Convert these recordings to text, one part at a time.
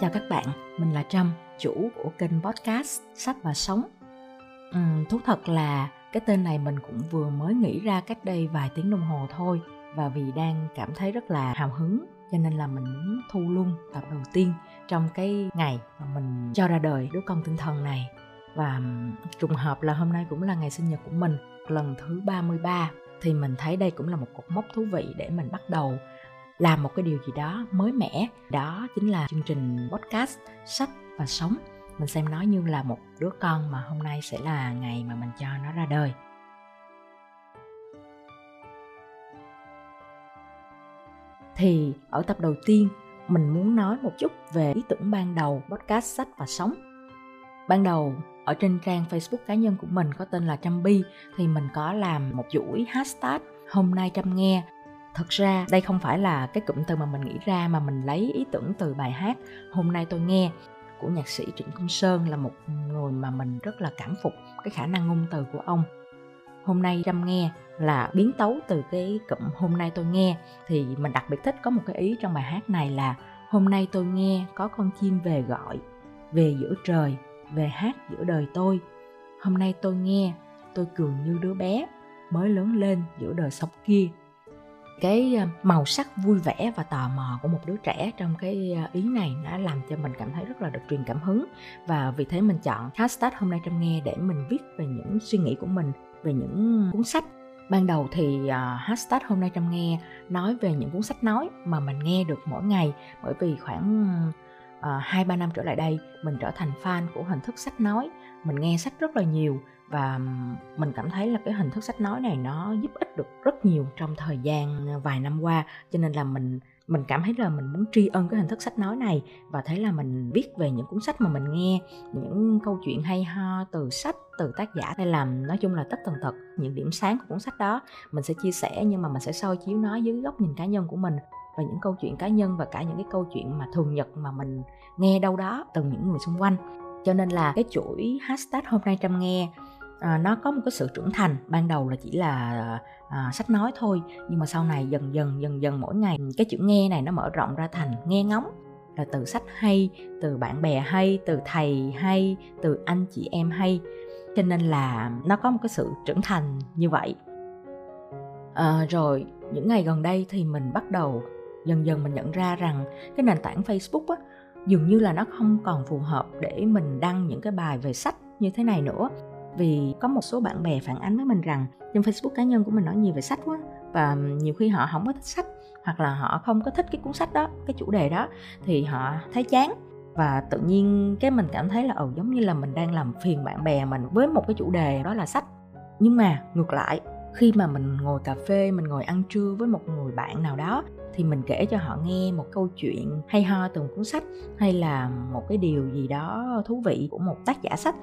Chào các bạn, mình là Trâm, chủ của kênh podcast Sách và Sống. Ừ, thú thật là cái tên này mình cũng vừa mới nghĩ ra cách đây vài tiếng đồng hồ thôi và vì đang cảm thấy rất là hào hứng cho nên là mình muốn thu luôn tập đầu tiên trong cái ngày mà mình cho ra đời đứa con tinh thần này và trùng hợp là hôm nay cũng là ngày sinh nhật của mình lần thứ 33 thì mình thấy đây cũng là một cột mốc thú vị để mình bắt đầu làm một cái điều gì đó mới mẻ. Đó chính là chương trình podcast sách và sống. Mình xem nó như là một đứa con mà hôm nay sẽ là ngày mà mình cho nó ra đời. Thì ở tập đầu tiên, mình muốn nói một chút về ý tưởng ban đầu podcast sách và sống. Ban đầu, ở trên trang facebook cá nhân của mình có tên là Trâm Bi, thì mình có làm một chuỗi hashtag hôm nay Trâm nghe thật ra, đây không phải là cái cụm từ mà mình nghĩ ra mà mình lấy ý tưởng từ bài hát hôm nay tôi nghe của nhạc sĩ trịnh công sơn là một người mà mình rất là cảm phục cái khả năng ngôn từ của ông. Hôm nay trâm nghe là biến tấu từ cái cụm hôm nay tôi nghe. Thì mình đặc biệt thích có một cái ý trong bài hát này là hôm nay tôi nghe có con chim về gọi, về giữa trời, về hát giữa đời tôi. Hôm nay tôi nghe, tôi cười như đứa bé, mới lớn lên giữa đời sống kia cái ờ, màu sắc vui vẻ và tò mò của một đứa trẻ trong cái ờ, ý này đã làm cho mình cảm thấy rất là được truyền cảm hứng. Và vì thế mình chọn hashtag hôm nay trong nghe để mình viết về những suy nghĩ của mình về những cuốn sách. Ban đầu thì uh, hashtag hôm nay trong nghe nói về những cuốn sách nói mà mình nghe được mỗi ngày bởi vì khoảng Ờ, hai uh, ba năm trở lại đây mình trở thành fan của hình thức sách nói. Mình nghe sách rất là nhiều và mình cảm thấy là cái hình thức sách nói này nó giúp ích được rất nhiều trong thời gian ờ, vài năm qua. Cho nên là mình mình cảm thấy là mình muốn tri ân cái hình thức sách nói này và thấy là mình viết về những cuốn sách mà mình nghe những câu chuyện hay ho từ sách từ tác giả. Hay làm nói chung là tất tần tật những điểm sáng của cuốn sách đó. Mình sẽ chia sẻ nhưng mà mình sẽ soi chiếu nó dưới góc nhìn cá nhân của mình và những câu chuyện cá nhân và cả những cái câu chuyện mà thường nhật mà mình nghe đâu đó từ những người xung quanh. Cho nên là cái chuỗi hashtag hôm nay trâm nghe à, nó có một cái sự trưởng thành. Ban đầu là chỉ là à, sách nói thôi nhưng mà sau này dần dần dần dần mỗi ngày cái chữ nghe này nó mở rộng ra thành nghe ngóng. Là từ sách hay từ bạn bè hay từ thầy hay từ anh chị em hay. Cho nên là nó có một cái sự trưởng thành như vậy. À, rồi những ngày gần đây thì mình bắt đầu dần dần mình nhận ra rằng cái nền tảng facebook á, dường như là nó không còn phù hợp để mình đăng những cái bài về sách như thế này nữa. Vì có một số bạn bè phản ánh với mình rằng trên facebook cá nhân của mình nói nhiều về sách quá và nhiều khi họ không có thích sách hoặc là họ không có thích cái cuốn sách đó, cái chủ đề đó thì họ thấy chán. Và tự nhiên cái mình cảm thấy là ừ giống như là mình đang làm phiền bạn bè mình với một cái chủ đề đó là sách. Nhưng mà ngược lại khi mà mình ngồi cà phê mình ngồi ăn trưa với một người bạn nào đó thì mình kể cho họ nghe một câu chuyện hay ho từ một cuốn sách hay là một cái điều gì đó thú vị của một tác giả sách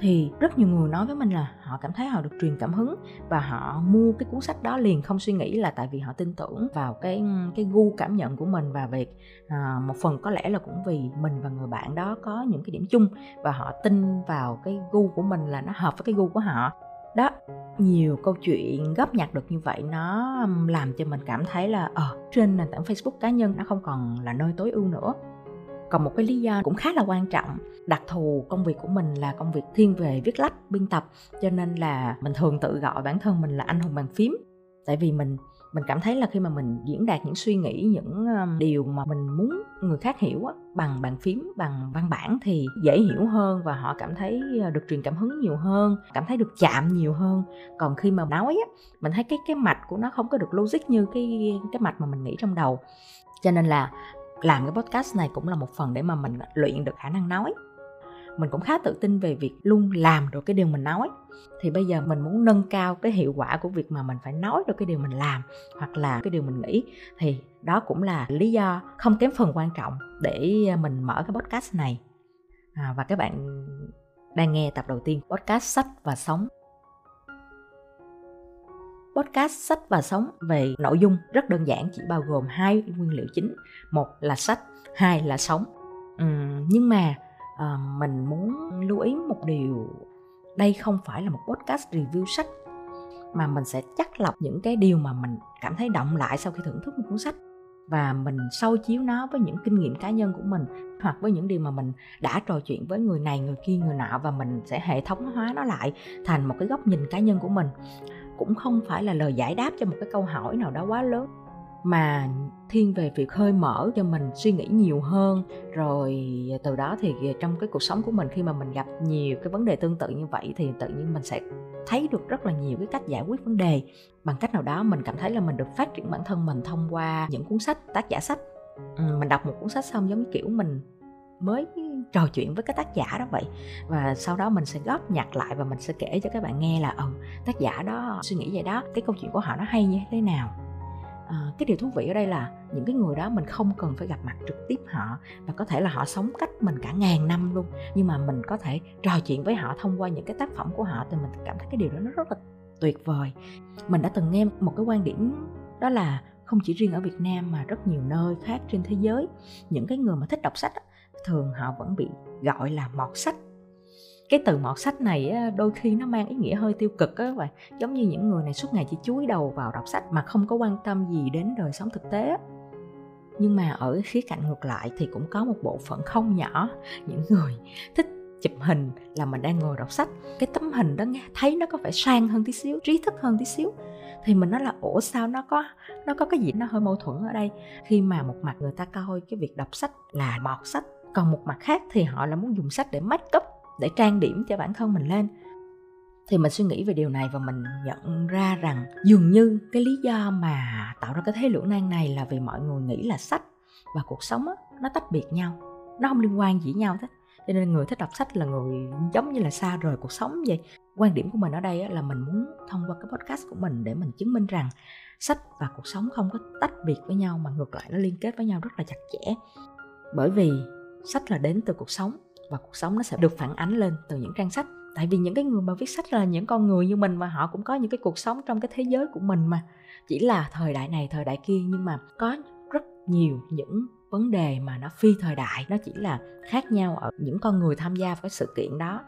thì rất nhiều người nói với mình là họ cảm thấy họ được truyền cảm hứng và họ mua cái cuốn sách đó liền không suy nghĩ là tại vì họ tin tưởng vào cái cái gu cảm nhận của mình và việc à, một phần có lẽ là cũng vì mình và người bạn đó có những cái điểm chung và họ tin vào cái gu của mình là nó hợp với cái gu của họ đó nhiều câu chuyện góp nhặt được như vậy nó làm cho mình cảm thấy là ờ, trên nền tảng facebook cá nhân nó không còn là nơi tối ưu nữa. Còn một cái lý do cũng khá là quan trọng đặc thù công việc của mình là công việc thiên về viết lách biên tập cho nên là mình thường tự gọi bản thân mình là anh hùng bàn phím. Tại vì mình mình cảm thấy là khi mà mình diễn đạt những suy nghĩ, những điều mà mình muốn người khác hiểu bằng bàn phím, bằng văn bản thì dễ hiểu hơn và họ cảm thấy ờ, được truyền cảm hứng nhiều hơn, cảm thấy được chạm nhiều hơn. Còn khi mà nói á, mình thấy cái cái mạch của nó không có được logic như cái cái mạch mà mình nghĩ trong đầu. Cho nên là làm cái podcast này cũng là một phần để mà mình luyện được khả năng nói mình cũng khá tự tin về việc luôn làm được cái điều mình nói. Thì bây giờ mình muốn nâng cao cái hiệu quả của việc mà mình phải nói được cái điều mình làm hoặc là cái điều mình nghĩ. Thì đó cũng là lý do không kém phần quan trọng để mình mở cái podcast này. À, và các bạn đang nghe tập đầu tiên podcast sách và sống. Podcast sách và sống về nội dung rất đơn giản chỉ bao gồm hai nguyên liệu chính. Một là sách hai là sống. Uhm, nhưng mà à, mình muốn lưu ý một điều. Đây không phải là một podcast review sách mà mình sẽ chắc lọc những cái điều mà mình cảm thấy động lại sau khi thưởng thức một cuốn sách. Và mình sâu chiếu nó với những kinh nghiệm cá nhân của mình hoặc với những điều mà mình đã trò chuyện với người này người kia người nọ và mình sẽ hệ thống hóa nó lại thành một cái góc nhìn cá nhân của mình. Cũng không phải là lời giải đáp cho một cái câu hỏi nào đó quá lớn mà thiên về việc khơi mở cho mình suy nghĩ nhiều hơn. Rồi từ đó thì trong cái cuộc sống của mình khi mà mình gặp nhiều cái vấn đề tương tự như vậy thì tự nhiên mình sẽ thấy được rất là nhiều cái cách giải quyết vấn đề. Bằng cách nào đó mình cảm thấy là mình được phát triển bản thân mình thông qua những cuốn sách, tác giả sách. Ừ, mình đọc một cuốn sách xong giống như kiểu mình mới trò chuyện với cái tác giả đó vậy. Và sau đó mình sẽ góp nhặt lại và mình sẽ kể cho các bạn nghe là ừ tác giả đó suy nghĩ vậy đó, cái câu chuyện của họ nó hay như thế nào à, cái điều thú vị ở đây là những cái người đó mình không cần phải gặp mặt trực tiếp họ và có thể là họ sống cách mình cả ngàn năm luôn. Nhưng mà mình có thể trò chuyện với họ thông qua những cái tác phẩm của họ thì mình cảm thấy cái điều đó nó rất là tuyệt vời. Mình đã từng nghe một cái quan điểm đó là không chỉ riêng ở Việt Nam mà rất nhiều nơi khác trên thế giới những cái người mà thích đọc sách thường họ vẫn bị gọi là mọt sách cái từ mọt sách này đôi khi nó mang ý nghĩa hơi tiêu cực á và giống như những người này suốt ngày chỉ chúi đầu vào đọc sách mà không có quan tâm gì đến đời sống thực tế nhưng mà ở khía cạnh ngược lại thì cũng có một bộ phận không nhỏ. Những người thích chụp hình là mình đang ngồi đọc sách. Cái tấm hình đó nghe, thấy nó có vẻ sang hơn tí xíu, trí thức hơn tí xíu. Thì mình nói là, ủa, sao nó có nó có cái gì, nó hơi mâu thuẫn ở đây? Khi mà một mặt người ta coi cái việc đọc sách là mọt sách, còn một mặt khác thì họ là muốn dùng sách để make up để trang điểm cho bản thân mình lên. Thì mình suy nghĩ về điều này và mình nhận ra rằng dường như cái lý do mà tạo ra cái thế lưỡng nan này là vì mọi người nghĩ là sách và cuộc sống á, nó tách biệt nhau nó không liên quan gì nhau hết. Cho nên người thích đọc sách là người giống như là xa rời cuộc sống vậy. Quan điểm của mình ở đây là mình muốn thông qua cái podcast của mình để mình chứng minh rằng sách và cuộc sống không có tách biệt với nhau mà ngược lại nó liên kết với nhau rất là chặt chẽ. Bởi vì sách là đến từ cuộc sống và cuộc sống nó sẽ được phản ánh lên từ những trang sách. Tại vì những cái người mà viết sách là những con người như mình mà họ cũng có những cái cuộc sống trong cái thế giới của mình mà. Chỉ là thời đại này, thời đại kia nhưng mà có rất nhiều những vấn đề mà nó phi thời đại. Nó chỉ là khác nhau ở những con người tham gia vào cái sự kiện đó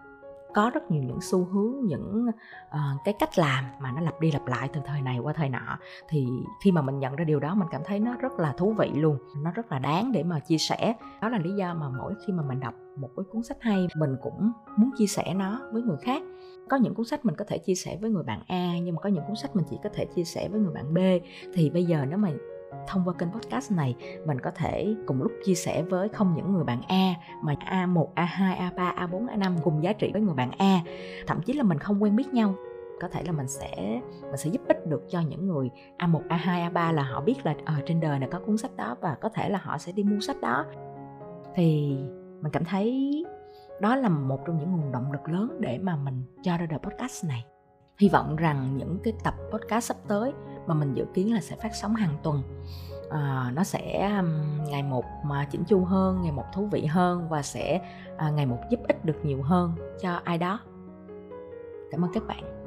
có rất nhiều những xu hướng những uh, cái cách làm mà nó lặp đi lặp lại từ thời này qua thời nọ. Thì khi mà mình nhận ra điều đó mình cảm thấy nó rất là thú vị luôn nó rất là đáng để mà chia sẻ. Đó là lý do mà mỗi khi mà mình đọc một cái cuốn sách hay mình cũng muốn chia sẻ nó với người khác. Có những cuốn sách mình có thể chia sẻ với người bạn A nhưng mà có những cuốn sách mình chỉ có thể chia sẻ với người bạn B. Thì bây giờ nếu mà thông qua kênh podcast này mình có thể cùng lúc chia sẻ với không những người bạn A mà A1, A2, A3, A4, A5 cùng giá trị với người bạn A. Thậm chí là mình không quen biết nhau có thể là mình sẽ mình sẽ giúp ích được cho những người A1, A2, A3 là họ biết là ở trên đời này có cuốn sách đó và có thể là họ sẽ đi mua sách đó. Thì mình cảm thấy đó là một trong những nguồn động lực lớn để mà mình cho ra đời podcast này hy vọng rằng những cái tập podcast sắp tới mà mình dự kiến là sẽ phát sóng hàng tuần. À, nó sẽ ngày một mà chỉnh chu hơn ngày một thú vị hơn và sẽ à, ngày một giúp ích được nhiều hơn cho ai đó. Cảm ơn các bạn.